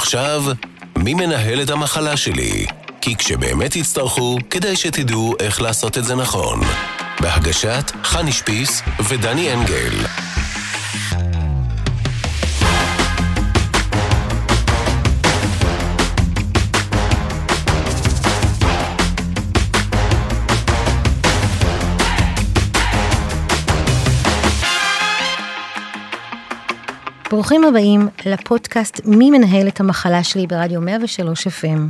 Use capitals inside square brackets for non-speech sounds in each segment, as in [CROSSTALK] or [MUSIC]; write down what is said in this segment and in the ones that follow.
ועכשיו, מי מנהל את המחלה שלי? כי כשבאמת יצטרכו, כדאי שתדעו איך לעשות את זה נכון. בהגשת חני שפיס ודני אנגל. ברוכים הבאים לפודקאסט מי מנהל את המחלה שלי ברדיו 103 FM.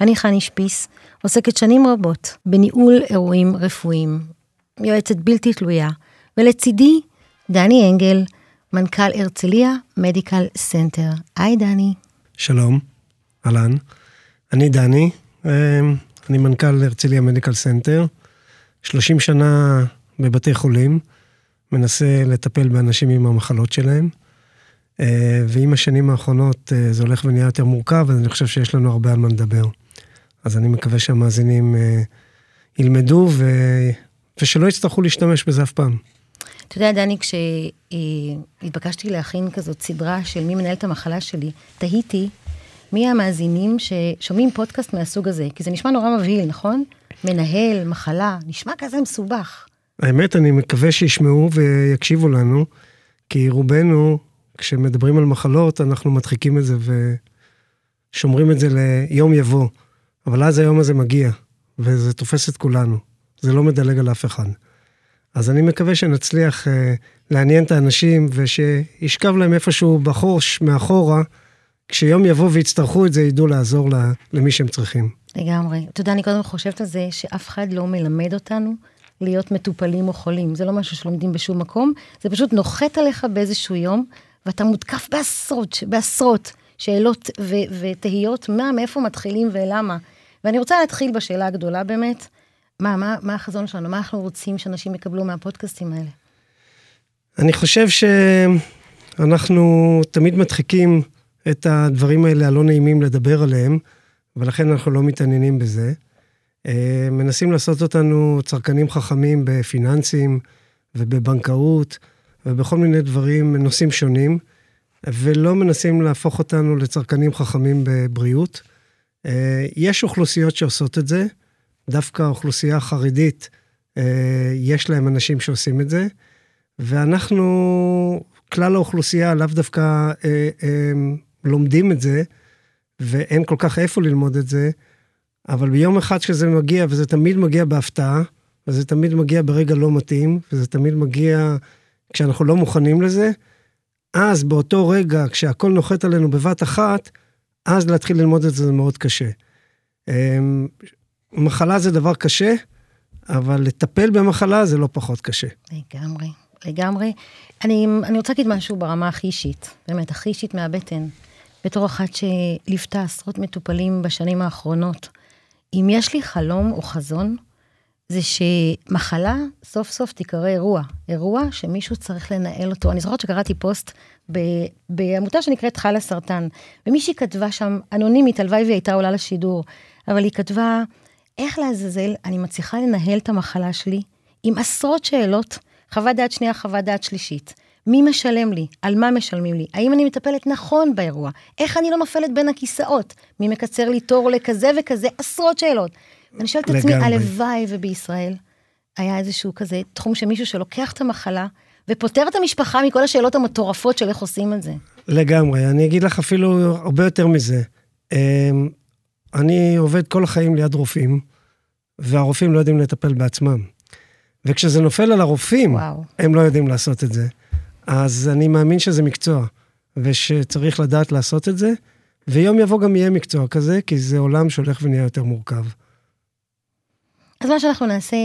אני חני שפיס, עוסקת שנים רבות בניהול אירועים רפואיים, יועצת בלתי תלויה, ולצידי דני אנגל, מנכ"ל הרצליה מדיקל סנטר. היי דני. שלום, אהלן. אני דני, אה, אני מנכ"ל הרצליה מדיקל סנטר. 30 שנה בבתי חולים, מנסה לטפל באנשים עם המחלות שלהם. אה, ועם השנים האחרונות אה, זה הולך ונהיה יותר מורכב, אז אני חושב שיש לנו הרבה על מה לדבר. אז אני מקווה שהמאזינים אה, ילמדו ו... ושלא יצטרכו להשתמש בזה אף פעם. אתה יודע, דני, כשהתבקשתי להכין כזאת סדרה של מי מנהל את המחלה שלי, תהיתי מי המאזינים ששומעים פודקאסט מהסוג הזה, כי זה נשמע נורא מבהיל, נכון? מנהל, מחלה, נשמע כזה מסובך. האמת, אני מקווה שישמעו ויקשיבו לנו, כי רובנו כשמדברים על מחלות, אנחנו מדחיקים את זה ושומרים את זה ליום יבוא. אבל אז היום הזה מגיע, וזה תופס את כולנו. זה לא מדלג על אף אחד. אז אני מקווה שנצליח uh, לעניין את האנשים ושישכב להם איפשהו בחוש, מאחורה, כשיום יבוא ויצטרכו את זה, ידעו לעזור לה, למי שהם צריכים. לגמרי. אתה יודע, אני קודם חושבת על זה שאף אחד לא מלמד אותנו להיות מטופלים או חולים. זה לא משהו שלומדים בשום מקום, זה פשוט נוחת עליך באיזשהו יום, ואתה מותקף בעשרות, בעשרות שאלות ו- ותהיות, מה, מאיפה מתחילים ולמה. ואני רוצה להתחיל בשאלה הגדולה באמת, מה, מה, מה החזון שלנו, מה אנחנו רוצים שאנשים יקבלו מהפודקאסטים האלה? אני חושב שאנחנו תמיד מדחיקים את הדברים האלה הלא נעימים לדבר עליהם, ולכן אנחנו לא מתעניינים בזה. אה, מנסים לעשות אותנו צרכנים חכמים בפיננסים ובבנקאות. ובכל מיני דברים, נושאים שונים, ולא מנסים להפוך אותנו לצרכנים חכמים בבריאות. אה, יש אוכלוסיות שעושות את זה, דווקא האוכלוסייה החרדית, אה, יש להם אנשים שעושים את זה, ואנחנו, כלל האוכלוסייה לאו דווקא אה, לומדים את זה, ואין כל כך איפה ללמוד את זה, אבל ביום אחד שזה מגיע, וזה תמיד מגיע בהפתעה, וזה תמיד מגיע ברגע לא מתאים, וזה תמיד מגיע כשאנחנו לא מוכנים לזה, אז באותו רגע, כשהכול נוחת עלינו בבת אחת, אז להתחיל ללמוד את זה זה מאוד קשה. אמ, מחלה זה דבר קשה, אבל לטפל במחלה זה לא פחות קשה. לגמרי, לגמרי. אני, אני רוצה להגיד משהו ברמה הכי אישית, באמת, הכי אישית מהבטן. בתור אחת שליוותה עשרות מטופלים בשנים האחרונות, אם יש לי חלום או חזון, זה שמחלה סוף סוף תיקרא אירוע. אירוע שמישהו צריך לנהל אותו. אני זוכרת שקראתי פוסט בעמותה שנקראת חלה סרטן, ומישהי כתבה שם, אנונימית, הלוואי והיא הייתה עולה לשידור, אבל היא כתבה, איך לעזאזל אני מצליחה לנהל את המחלה שלי עם עשרות שאלות, חוות דעת שנייה, חוות דעת שלישית. מי משלם לי? על מה משלמים לי? האם אני מטפלת נכון באירוע? איך אני לא נופלת בין הכיסאות? מי מקצר לי תור לכזה וכזה? עשרות שאלות. אני שואלת את עצמי, הלוואי ובישראל היה איזשהו כזה תחום שמישהו שלוקח את המחלה ופותר את המשפחה מכל השאלות המטורפות של איך עושים את זה. לגמרי, אני אגיד לך אפילו הרבה יותר מזה. אמ, אני עובד כל החיים ליד רופאים, והרופאים לא יודעים לטפל בעצמם. וכשזה נופל על הרופאים, וואו. הם לא יודעים לעשות את זה. אז אני מאמין שזה מקצוע, ושצריך לדעת לעשות את זה, ויום יבוא גם יהיה מקצוע כזה, כי זה עולם שהולך ונהיה יותר מורכב. אז מה שאנחנו נעשה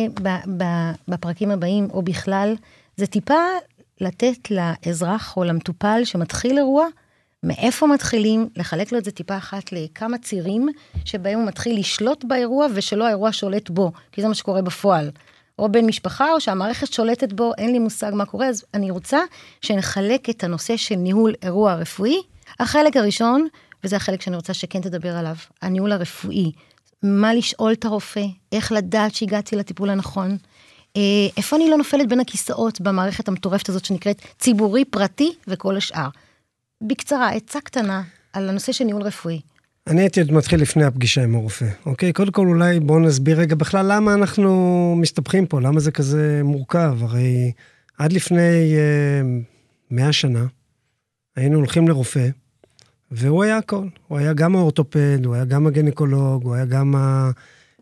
בפרקים הבאים, או בכלל, זה טיפה לתת לאזרח או למטופל שמתחיל אירוע, מאיפה מתחילים, לחלק לו את זה טיפה אחת לכמה צירים, שבהם הוא מתחיל לשלוט באירוע, ושלא האירוע שולט בו, כי זה מה שקורה בפועל. או בן משפחה, או שהמערכת שולטת בו, אין לי מושג מה קורה, אז אני רוצה שנחלק את הנושא של ניהול אירוע רפואי. החלק הראשון, וזה החלק שאני רוצה שכן תדבר עליו, הניהול הרפואי. מה לשאול את הרופא, איך לדעת שהגעתי לטיפול הנכון, אה, איפה אני לא נופלת בין הכיסאות במערכת המטורפת הזאת שנקראת ציבורי, פרטי וכל השאר. בקצרה, עצה קטנה. על הנושא של ניהול רפואי. אני הייתי עוד מתחיל לפני הפגישה עם הרופא, אוקיי? קודם כל אולי בואו נסביר רגע בכלל למה אנחנו מסתבכים פה, למה זה כזה מורכב. הרי עד לפני אה, 100 שנה היינו הולכים לרופא, והוא היה הכל. הוא היה גם האורתופד, הוא היה גם הגניקולוג, הוא היה גם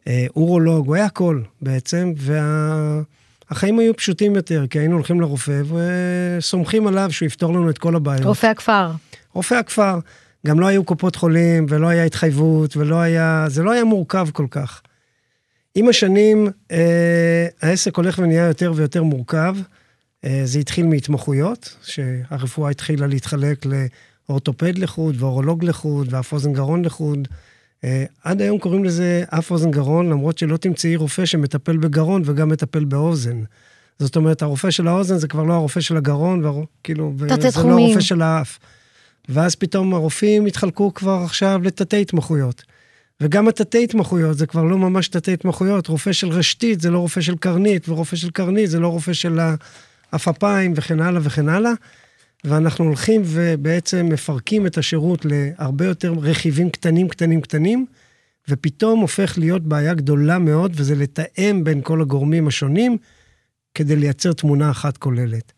האורולוג, הוא היה הכל בעצם, והחיים וה... היו פשוטים יותר, כי היינו הולכים לרופא וסומכים עליו שהוא יפתור לנו את כל הבעיות. רופא הכפר. רופא הכפר. גם לא היו קופות חולים, ולא היה התחייבות, ולא היה... זה לא היה מורכב כל כך. עם השנים, אה, העסק הולך ונהיה יותר ויותר מורכב. אה, זה התחיל מהתמחויות, שהרפואה התחילה להתחלק לאורתופד לחוד, ואורולוג לחוד, ואף אוזן גרון לחוד. אה, עד היום קוראים לזה אף אוזן גרון, למרות שלא תמצאי רופא שמטפל בגרון וגם מטפל באוזן. זאת אומרת, הרופא של האוזן זה כבר לא הרופא של הגרון, וכאילו, וזה לא הרופא של האף. ואז פתאום הרופאים התחלקו כבר עכשיו לתתי התמחויות. וגם התתי התמחויות זה כבר לא ממש תתי התמחויות, רופא של רשתית זה לא רופא של קרנית, ורופא של קרנית זה לא רופא של העפפיים וכן הלאה וכן הלאה. ואנחנו הולכים ובעצם מפרקים את השירות להרבה יותר רכיבים קטנים, קטנים, קטנים, ופתאום הופך להיות בעיה גדולה מאוד, וזה לתאם בין כל הגורמים השונים כדי לייצר תמונה אחת כוללת.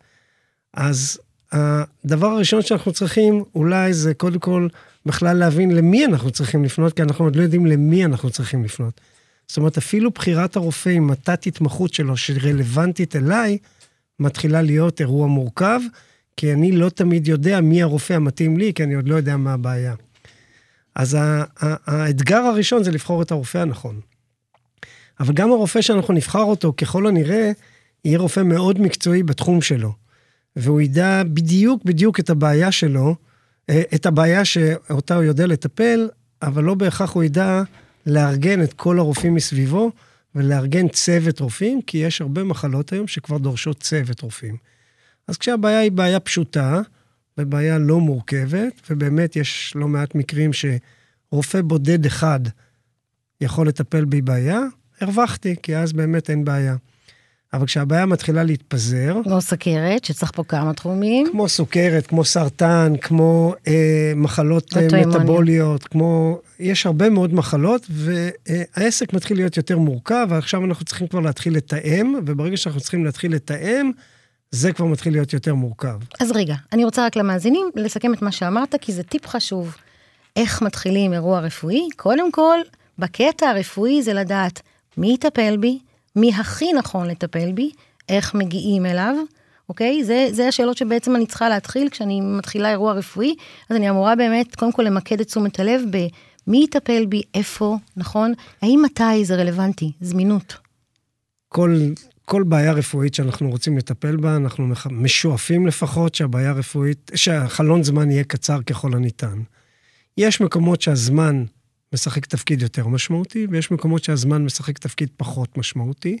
אז הדבר הראשון שאנחנו צריכים אולי זה קודם כל בכלל להבין למי אנחנו צריכים לפנות, כי אנחנו עוד לא יודעים למי אנחנו צריכים לפנות. זאת אומרת, אפילו בחירת הרופא עם התת התמחות שלו, שרלוונטית אליי, מתחילה להיות אירוע מורכב, כי אני לא תמיד יודע מי הרופא המתאים לי, כי אני עוד לא יודע מה הבעיה. אז האתגר הראשון זה לבחור את הרופא הנכון. אבל גם הרופא שאנחנו נבחר אותו, ככל הנראה, יהיה רופא מאוד מקצועי בתחום שלו. והוא ידע בדיוק בדיוק את הבעיה שלו, אה, את הבעיה שאותה הוא יודע לטפל, אבל לא בהכרח הוא ידע לארגן את כל הרופאים מסביבו ולארגן צוות רופאים, כי יש הרבה מחלות היום שכבר דורשות צוות רופאים. אז כשהבעיה היא בעיה פשוטה, ובעיה לא מורכבת, ובאמת יש לא מעט מקרים שרופא בודד אחד יכול לטפל בבעיה, הרווחתי, כי אז באמת אין בעיה. אבל כשהבעיה מתחילה להתפזר... כמו סכרת, שצריך פה כמה תחומים. כמו סוכרת, כמו סרטן, כמו אה, מחלות אה, מטבוליות, כמו... יש הרבה מאוד מחלות, והעסק מתחיל להיות יותר מורכב, ועכשיו אנחנו צריכים כבר להתחיל לתאם, וברגע שאנחנו צריכים להתחיל לתאם, זה כבר מתחיל להיות יותר מורכב. אז רגע, אני רוצה רק למאזינים לסכם את מה שאמרת, כי זה טיפ חשוב. איך מתחילים אירוע רפואי? קודם כל, בקטע הרפואי זה לדעת מי יטפל בי, מי הכי נכון לטפל בי, איך מגיעים אליו, אוקיי? זה, זה השאלות שבעצם אני צריכה להתחיל כשאני מתחילה אירוע רפואי, אז אני אמורה באמת קודם כל למקד את תשומת הלב במי יטפל בי, איפה, נכון? האם מתי זה רלוונטי? זמינות. כל, כל בעיה רפואית שאנחנו רוצים לטפל בה, אנחנו משואפים לפחות שהבעיה הרפואית, שהחלון זמן יהיה קצר ככל הניתן. יש מקומות שהזמן משחק תפקיד יותר משמעותי, ויש מקומות שהזמן משחק תפקיד פחות משמעותי.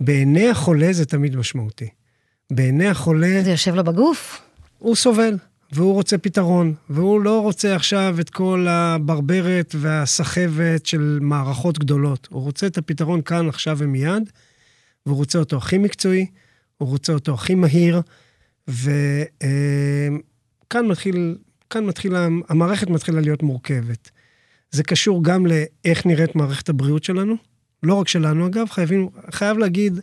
בעיני החולה זה תמיד משמעותי. בעיני החולה... זה יושב לו בגוף. הוא סובל, והוא רוצה פתרון, והוא לא רוצה עכשיו את כל הברברת והסחבת של מערכות גדולות. הוא רוצה את הפתרון כאן, עכשיו ומיד, והוא רוצה אותו הכי מקצועי, הוא רוצה אותו הכי מהיר, וכאן מתחיל, כאן מתחילה, המערכת מתחילה להיות מורכבת. זה קשור גם לאיך נראית מערכת הבריאות שלנו, לא רק שלנו אגב, חייבים, חייב להגיד,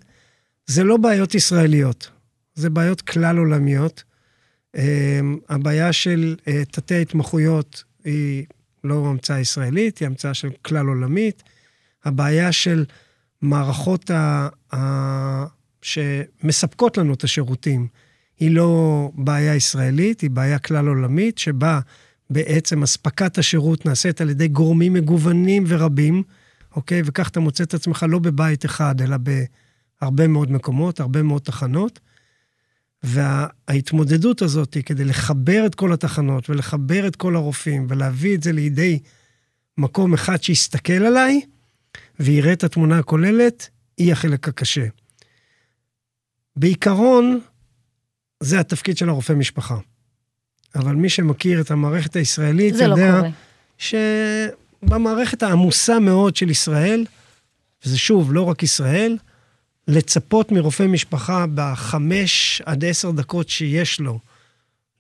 זה לא בעיות ישראליות, זה בעיות כלל עולמיות. אמ, הבעיה של אה, תתי ההתמחויות היא לא המצאה ישראלית, היא המצאה של כלל עולמית. הבעיה של מערכות ה... ה... שמספקות לנו את השירותים היא לא בעיה ישראלית, היא בעיה כלל עולמית, שבה בעצם אספקת השירות נעשית על ידי גורמים מגוונים ורבים, אוקיי? וכך אתה מוצא את עצמך לא בבית אחד, אלא בהרבה מאוד מקומות, הרבה מאוד תחנות. וההתמודדות הזאת היא כדי לחבר את כל התחנות ולחבר את כל הרופאים ולהביא את זה לידי מקום אחד שיסתכל עליי ויראה את התמונה הכוללת, היא החלק הקשה. בעיקרון, זה התפקיד של הרופא משפחה. אבל מי שמכיר את המערכת הישראלית, זה לא יודע לא שבמערכת העמוסה מאוד של ישראל, וזה שוב, לא רק ישראל, לצפות מרופא משפחה בחמש עד עשר דקות שיש לו,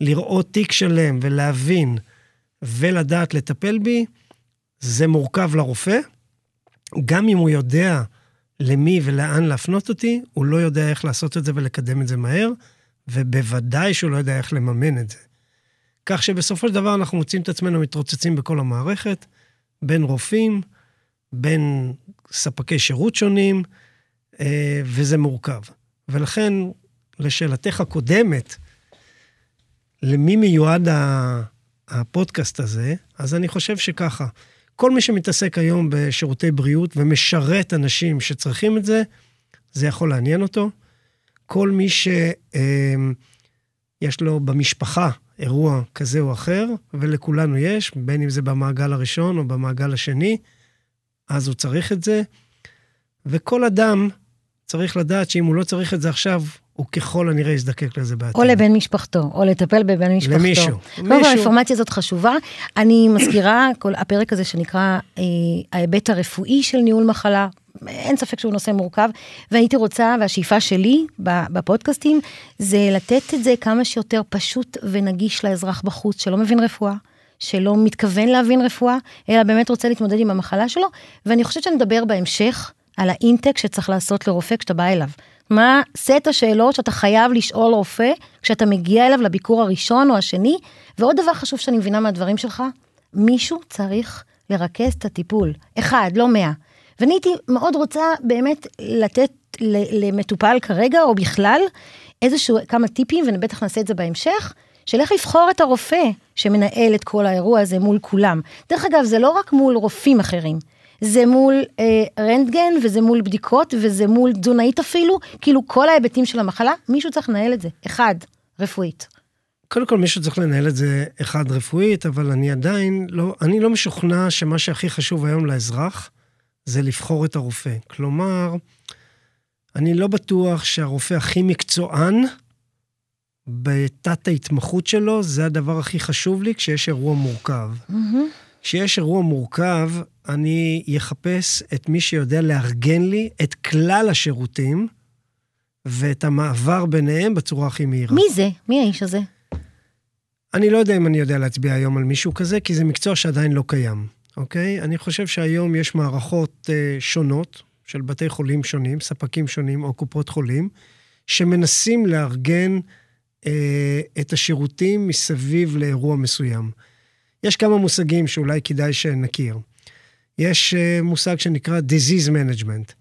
לראות תיק שלם ולהבין ולדעת לטפל בי, זה מורכב לרופא. גם אם הוא יודע למי ולאן להפנות אותי, הוא לא יודע איך לעשות את זה ולקדם את זה מהר, ובוודאי שהוא לא יודע איך לממן את זה. כך שבסופו של דבר אנחנו מוצאים את עצמנו מתרוצצים בכל המערכת, בין רופאים, בין ספקי שירות שונים, אה, וזה מורכב. ולכן, לשאלתך הקודמת, למי מיועד הפודקאסט הזה, אז אני חושב שככה, כל מי שמתעסק היום בשירותי בריאות ומשרת אנשים שצריכים את זה, זה יכול לעניין אותו. כל מי שיש אה, לו במשפחה אירוע כזה או אחר, ולכולנו יש, בין אם זה במעגל הראשון או במעגל השני, אז הוא צריך את זה. וכל אדם צריך לדעת שאם הוא לא צריך את זה עכשיו, הוא ככל הנראה יזדקק לזה בעתיד. או לבן משפחתו, או לטפל בבן משפחתו. למישהו. קודם כל, האינפורמציה הזאת חשובה. אני מזכירה, כל הפרק הזה שנקרא אה, ההיבט הרפואי של ניהול מחלה, אין ספק שהוא נושא מורכב, והייתי רוצה, והשאיפה שלי בפודקאסטים, זה לתת את זה כמה שיותר פשוט ונגיש לאזרח בחוץ, שלא מבין רפואה. שלא מתכוון להבין רפואה, אלא באמת רוצה להתמודד עם המחלה שלו, ואני חושבת שאני אדבר בהמשך על האינטק שצריך לעשות לרופא כשאתה בא אליו. מה סט השאלות שאתה חייב לשאול רופא כשאתה מגיע אליו לביקור הראשון או השני, ועוד דבר חשוב שאני מבינה מהדברים שלך, מישהו צריך לרכז את הטיפול. אחד, לא מאה. ואני הייתי מאוד רוצה באמת לתת למטופל כרגע, או בכלל, איזשהו כמה טיפים, ובטח נעשה את זה בהמשך, של איך לבחור את הרופא שמנהל את כל האירוע הזה מול כולם. דרך אגב, זה לא רק מול רופאים אחרים, זה מול אה, רנטגן, וזה מול בדיקות, וזה מול תזונאית אפילו, כאילו כל ההיבטים של המחלה, מישהו צריך לנהל את זה, אחד, רפואית. קודם כל מישהו צריך לנהל את זה אחד רפואית, אבל אני עדיין לא, אני לא משוכנע שמה שהכי חשוב היום לאזרח, זה לבחור את הרופא. כלומר, אני לא בטוח שהרופא הכי מקצוען, בתת ההתמחות שלו, זה הדבר הכי חשוב לי כשיש אירוע מורכב. Mm-hmm. כשיש אירוע מורכב, אני אחפש את מי שיודע לארגן לי את כלל השירותים ואת המעבר ביניהם בצורה הכי מהירה. מי זה? מי האיש הזה? אני לא יודע אם אני יודע להצביע היום על מישהו כזה, כי זה מקצוע שעדיין לא קיים, אוקיי? אני חושב שהיום יש מערכות אה, שונות של בתי חולים שונים, ספקים שונים או קופות חולים, שמנסים לארגן אה, את השירותים מסביב לאירוע מסוים. יש כמה מושגים שאולי כדאי שנכיר. יש אה, מושג שנקרא disease management,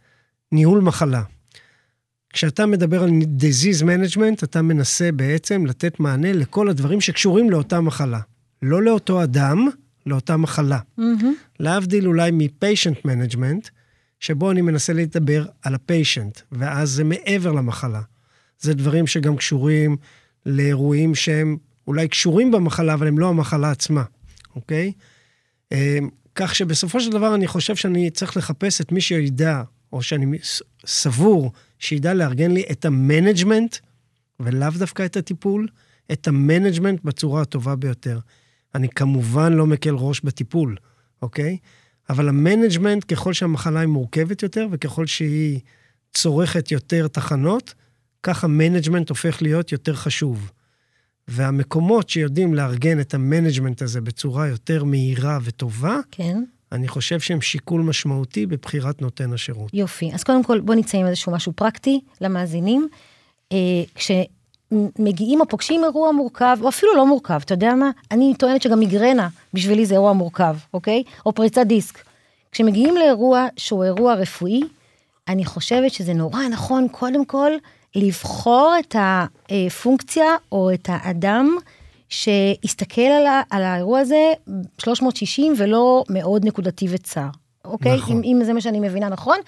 ניהול מחלה. כשאתה מדבר על disease management, אתה מנסה בעצם לתת מענה לכל הדברים שקשורים לאותה מחלה. לא לאותו אדם, לאותה מחלה. Mm-hmm. להבדיל אולי מ-patient management, שבו אני מנסה לדבר על ה-patient, ואז זה מעבר למחלה. זה דברים שגם קשורים לאירועים שהם אולי קשורים במחלה, אבל הם לא המחלה עצמה, אוקיי? כך שבסופו של דבר אני חושב שאני צריך לחפש את מי שידע, או שאני סבור שידע לארגן לי את ה management, ולאו דווקא את הטיפול, את ה management בצורה הטובה ביותר. אני כמובן לא מקל ראש בטיפול, אוקיי? אבל ה management, ככל שהמחלה היא מורכבת יותר, וככל שהיא צורכת יותר תחנות, כך ה management הופך להיות יותר חשוב. והמקומות שיודעים לארגן את ה management הזה בצורה יותר מהירה וטובה, כן. אני חושב שהם שיקול משמעותי בבחירת נותן השירות. יופי. אז קודם כל, בוא נצא עם איזשהו משהו פרקטי למאזינים. אה, כשמגיעים או פוגשים אירוע מורכב, או אפילו לא מורכב, אתה יודע מה? אני טוענת שגם מיגרנה בשבילי זה אירוע מורכב, אוקיי? או פריצת דיסק. כשמגיעים לאירוע שהוא אירוע רפואי, אני חושבת שזה נורא נכון, קודם כל, לבחור את הפונקציה או את האדם שיסתכל על, ה, על האירוע הזה 360 ולא מאוד נקודתי וצר. אוקיי? נכון. אם, אם זה מה שאני מבינה נכון.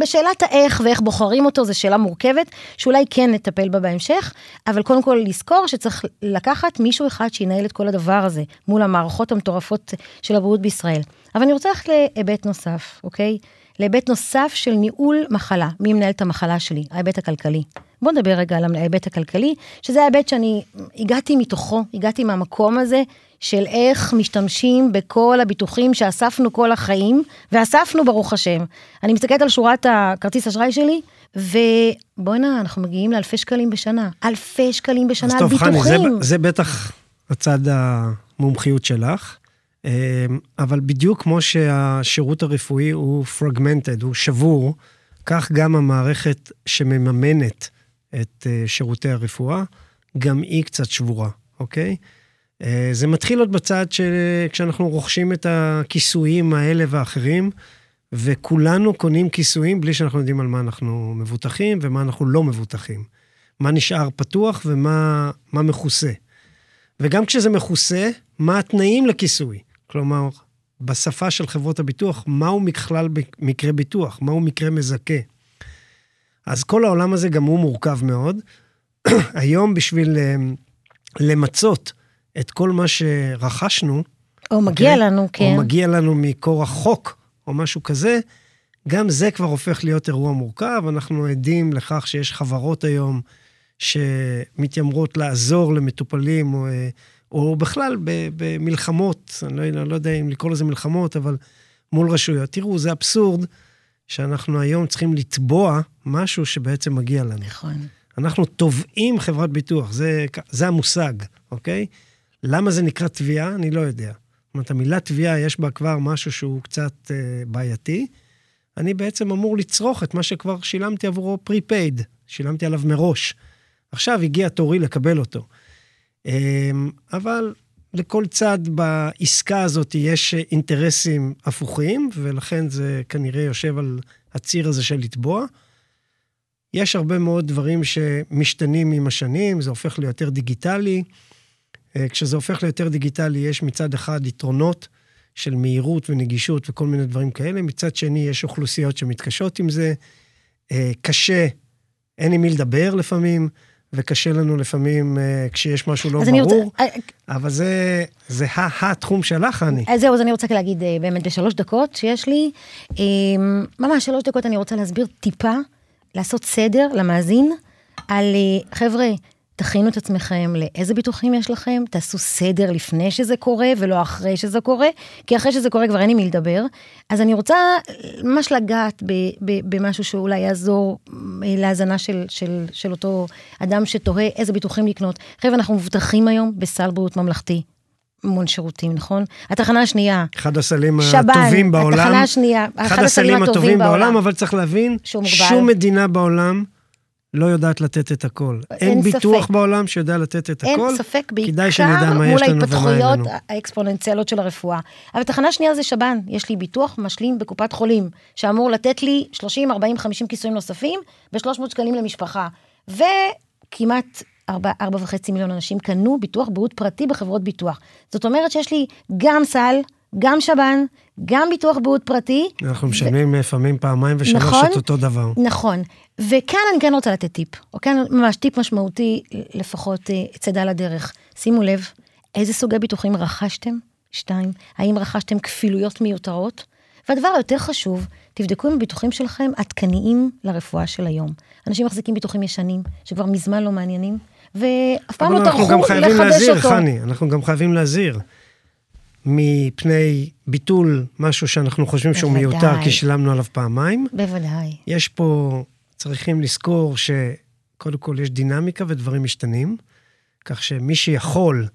בשאלת האיך ואיך בוחרים אותו, זו שאלה מורכבת, שאולי כן נטפל בה בהמשך, אבל קודם כל לזכור שצריך לקחת מישהו אחד שינהל את כל הדבר הזה, מול המערכות המטורפות של הבריאות בישראל. אבל אני רוצה ללכת להיבט נוסף, אוקיי? להיבט נוסף של ניהול מחלה, מי מנהל את המחלה שלי, ההיבט הכלכלי. בוא נדבר רגע על ההיבט הכלכלי, שזה ההיבט שאני הגעתי מתוכו, הגעתי מהמקום הזה של איך משתמשים בכל הביטוחים שאספנו כל החיים, ואספנו ברוך השם. אני מסתכלת על שורת הכרטיס אשראי שלי, ובואנה, אנחנו מגיעים לאלפי שקלים בשנה. אלפי שקלים בשנה על ביטוחים. אז טוב, חני, זה, זה בטח הצד המומחיות שלך, אבל בדיוק כמו שהשירות הרפואי הוא פרגמנטד, הוא שבור, כך גם המערכת שמממנת את אה, שירותי הרפואה, גם היא קצת שבורה, אוקיי? זה מתחיל עוד בצד שכשאנחנו רוכשים את הכיסויים האלה והאחרים, וכולנו קונים כיסויים בלי שאנחנו יודעים על מה אנחנו מבוטחים ומה אנחנו לא מבוטחים. מה נשאר פתוח ומה מכוסה. וגם כשזה מכוסה, מה התנאים לכיסוי. כלומר, בשפה של חברות הביטוח, מהו בכלל מקרה ביטוח, מהו מקרה מזכה. אז כל העולם הזה גם הוא מורכב מאוד. [CLEARS THROAT] היום בשביל אה, למצות את כל מה שרכשנו, או מגיע okay, אוקיי? לנו, כן. או מגיע לנו מקור החוק, או משהו כזה, גם זה כבר הופך להיות אירוע מורכב. אנחנו עדים לכך שיש חברות היום שמתיימרות לעזור למטופלים, או, או בכלל במלחמות, אני לא, אני לא יודע אם לקרוא לזה מלחמות, אבל מול רשויות. תראו, זה אבסורד שאנחנו היום צריכים לתבוע משהו שבעצם מגיע לנו. נכון. אנחנו תובעים חברת ביטוח, זה, זה המושג, אוקיי? למה זה נקרא תביעה? אני לא יודע. זאת אומרת, המילה תביעה, יש בה כבר משהו שהוא קצת אה, בעייתי. אני בעצם אמור לצרוך את מה שכבר שילמתי עבורו prepaid, שילמתי עליו מראש. עכשיו הגיע תורי לקבל אותו. אמ, אבל לכל צד בעסקה הזאת יש אינטרסים הפוכים, ולכן זה כנראה יושב על הציר הזה של לתבוע. יש הרבה מאוד דברים שמשתנים עם השנים, זה הופך ליותר דיגיטלי. אה, כשזה הופך ליותר דיגיטלי, יש מצד אחד יתרונות של מהירות ונגישות וכל מיני דברים כאלה, מצד שני יש אוכלוסיות שמתקשות עם זה. אה, קשה, אין עם מי לדבר לפעמים. וקשה לנו לפעמים uh, כשיש משהו לא ברור, רוצה, אה, אבל זה, זה התחום שלך, אני. אז זהו, אז אני רוצה להגיד uh, באמת בשלוש דקות שיש לי, um, ממש שלוש דקות אני רוצה להסביר טיפה, לעשות סדר למאזין, על חבר'ה, תכינו את עצמכם לאיזה ביטוחים יש לכם, תעשו סדר לפני שזה קורה ולא אחרי שזה קורה, כי אחרי שזה קורה כבר אין עם מי לדבר. אז אני רוצה ממש לגעת במשהו שאולי יעזור אה, להאזנה של, של, של אותו אדם שתוהה איזה ביטוחים לקנות. חבר'ה, אנחנו מבוטחים היום בסל בריאות ממלכתי. המון שירותים, נכון? התחנה השנייה, אחד הסלים שבן, הטובים בעולם. התחנה השנייה, אחד הסלים הטובים בעולם, בעולם, אבל צריך להבין, שום מדינה בעולם לא יודעת לתת את הכל. אין, אין ביטוח ספק. בעולם שיודע לתת את אין הכל. אין ספק, בעיקר מול ההתפתחויות האקספוננציאליות של הרפואה. אבל תחנה שנייה זה שב"ן, יש לי ביטוח משלים בקופת חולים, שאמור לתת לי 30, 40, 50 כיסויים נוספים ב-300 שקלים למשפחה. וכמעט 4.5 מיליון אנשים קנו ביטוח בריאות פרטי בחברות ביטוח. זאת אומרת שיש לי גם סל, גם שב"ן, גם ביטוח בריאות פרטי. אנחנו משלמים לפעמים פעמיים ושלוש נכון, את אותו דבר. נכון. וכאן אני כן רוצה לתת טיפ, אוקיי? ממש טיפ משמעותי, לפחות אה, צידה לדרך. שימו לב, איזה סוגי ביטוחים רכשתם? שתיים, האם רכשתם כפילויות מיותרות? והדבר היותר חשוב, תבדקו אם הביטוחים שלכם עדכניים לרפואה של היום. אנשים מחזיקים ביטוחים ישנים, שכבר מזמן לא מעניינים, ואף פעם לא טרחו לחדש אותו. אנחנו גם חייבים להזהיר, חני, אנחנו גם חייבים להזהיר. מפני ביטול משהו שאנחנו חושבים בוודאי. שהוא מיותר כי שילמנו עליו פעמיים. בוודאי. יש פה, צריכים לזכור שקודם כל יש דינמיקה ודברים משתנים, כך שמי שיכול,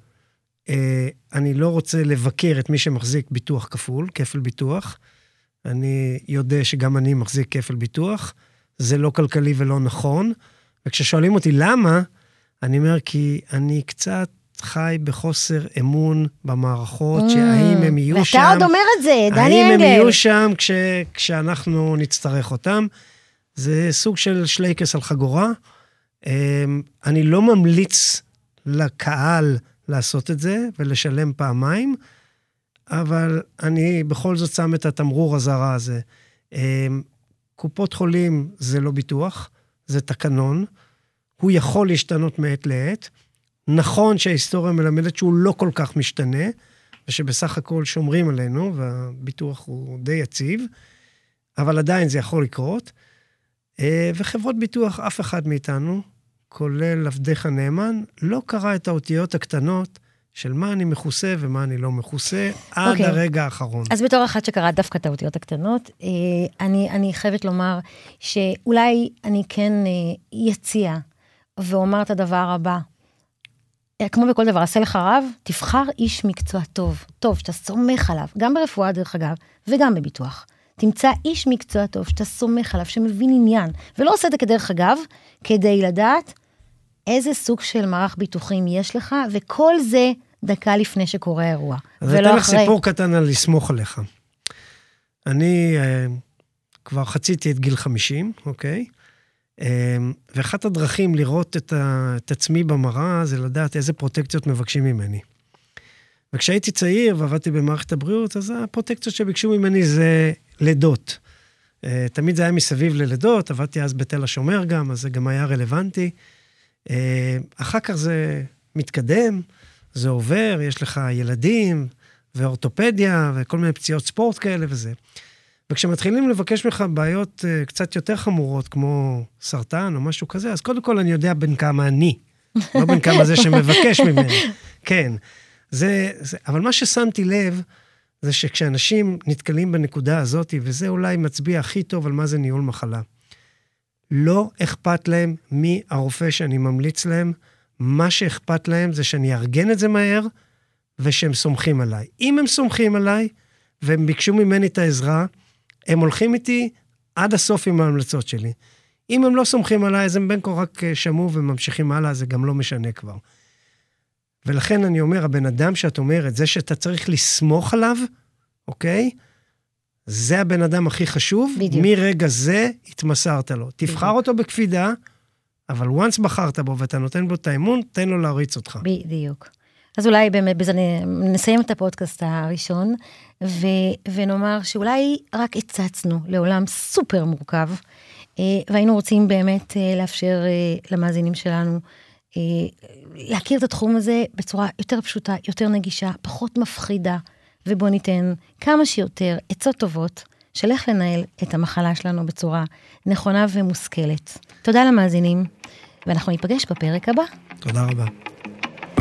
אה, אני לא רוצה לבקר את מי שמחזיק ביטוח כפול, כפל ביטוח. אני יודע שגם אני מחזיק כפל ביטוח, זה לא כלכלי ולא נכון. וכששואלים אותי למה, אני אומר כי אני קצת חי בחוסר אמון במערכות, mm, שהאם הם יהיו ואתה שם... ואתה עוד אומר את זה, דני אנגל. האם הם יהיו שם כש, כשאנחנו נצטרך אותם. זה סוג של שלייקס על חגורה. אמ, אני לא ממליץ לקהל לעשות את זה ולשלם פעמיים, אבל אני בכל זאת שם את התמרור הזרה הזה. אמ, קופות חולים זה לא ביטוח, זה תקנון. הוא יכול להשתנות מעת לעת. נכון שההיסטוריה מלמדת שהוא לא כל כך משתנה, ושבסך הכל שומרים עלינו, והביטוח הוא די יציב, אבל עדיין זה יכול לקרות. אה, וחברות ביטוח, אף אחד מאיתנו, כולל עבדיך נאמן, לא קרא את האותיות הקטנות של מה אני מכוסה ומה אני לא מכוסה, עד okay. אוקיי. הרגע האחרון. אז בתור אחת שקראת דווקא את האותיות הקטנות, אה, אני, אני חייבת לומר שאולי אני כן אציע אה, ואומר את הדבר הבא. כמו בכל דבר, עשה לך רב, תבחר איש מקצוע טוב, טוב, שאתה סומך עליו, גם ברפואה דרך אגב, וגם בביטוח. תמצא איש מקצוע טוב, שאתה סומך עליו, שמבין עניין, ולא עושה את זה כדרך אגב, כדי לדעת איזה סוג של מערך ביטוחים יש לך, וכל זה דקה לפני שקורה האירוע. אז אני אתן לך סיפור קטן על לסמוך עליך. אני uh, כבר חציתי את גיל 50, אוקיי? Uh, ואחת הדרכים לראות את, ה, את עצמי במראה זה לדעת איזה פרוטקציות מבקשים ממני. וכשהייתי צעיר ועבדתי במערכת הבריאות, אז הפרוטקציות שביקשו ממני זה לידות. Uh, תמיד זה היה מסביב ללידות, עבדתי אז בתל השומר גם, אז זה גם היה רלוונטי. Uh, אחר כך זה מתקדם, זה עובר, יש לך ילדים, ואורתופדיה, וכל מיני פציעות ספורט כאלה וזה. וכשמתחילים לבקש ממך בעיות uh, קצת יותר חמורות, כמו סרטן או משהו כזה, אז קודם כל אני יודע בין כמה אני, לא בין כמה זה שמבקש ממני. [LAUGHS] כן. זה, זה, אבל מה ששמתי לב, זה שכשאנשים נתקלים בנקודה הזאת, וזה אולי מצביע הכי טוב על מה זה ניהול מחלה, לא אכפת להם מי הרופא שאני ממליץ להם, מה שאכפת להם זה שאני אארגן את זה מהר, ושהם סומכים עליי. אם הם סומכים עליי, והם ביקשו ממני את העזרה, הם הולכים איתי עד הסוף עם ההמלצות שלי. אם הם לא סומכים עליי, אז הם בין כה רק אה, שמעו וממשיכים הלאה, זה גם לא משנה כבר. ולכן אני אומר, הבן אדם שאת אומרת, זה שאתה צריך לסמוך עליו, אוקיי? זה הבן אדם הכי חשוב. בדיוק. מרגע זה התמסרת לו. תבחר בדיוק. אותו בקפידה, אבל once בחרת בו ואתה נותן בו את האמון, תן לו להריץ אותך. בדיוק. אז אולי באמת בזה נסיים את הפודקאסט הראשון, ו, ונאמר שאולי רק הצצנו לעולם סופר מורכב, אה, והיינו רוצים באמת אה, לאפשר אה, למאזינים שלנו להכיר את התחום הזה בצורה יותר פשוטה, יותר נגישה, פחות מפחידה, ובוא ניתן כמה שיותר עצות טובות של איך לנהל את המחלה שלנו בצורה נכונה ומושכלת. תודה למאזינים, ואנחנו ניפגש בפרק הבא. תודה רבה.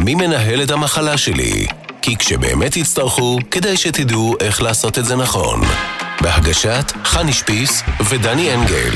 מי מנהל את המחלה שלי? כי כשבאמת יצטרכו, כדאי שתדעו איך לעשות את זה נכון. בהגשת חני שפיס ודני אנגל.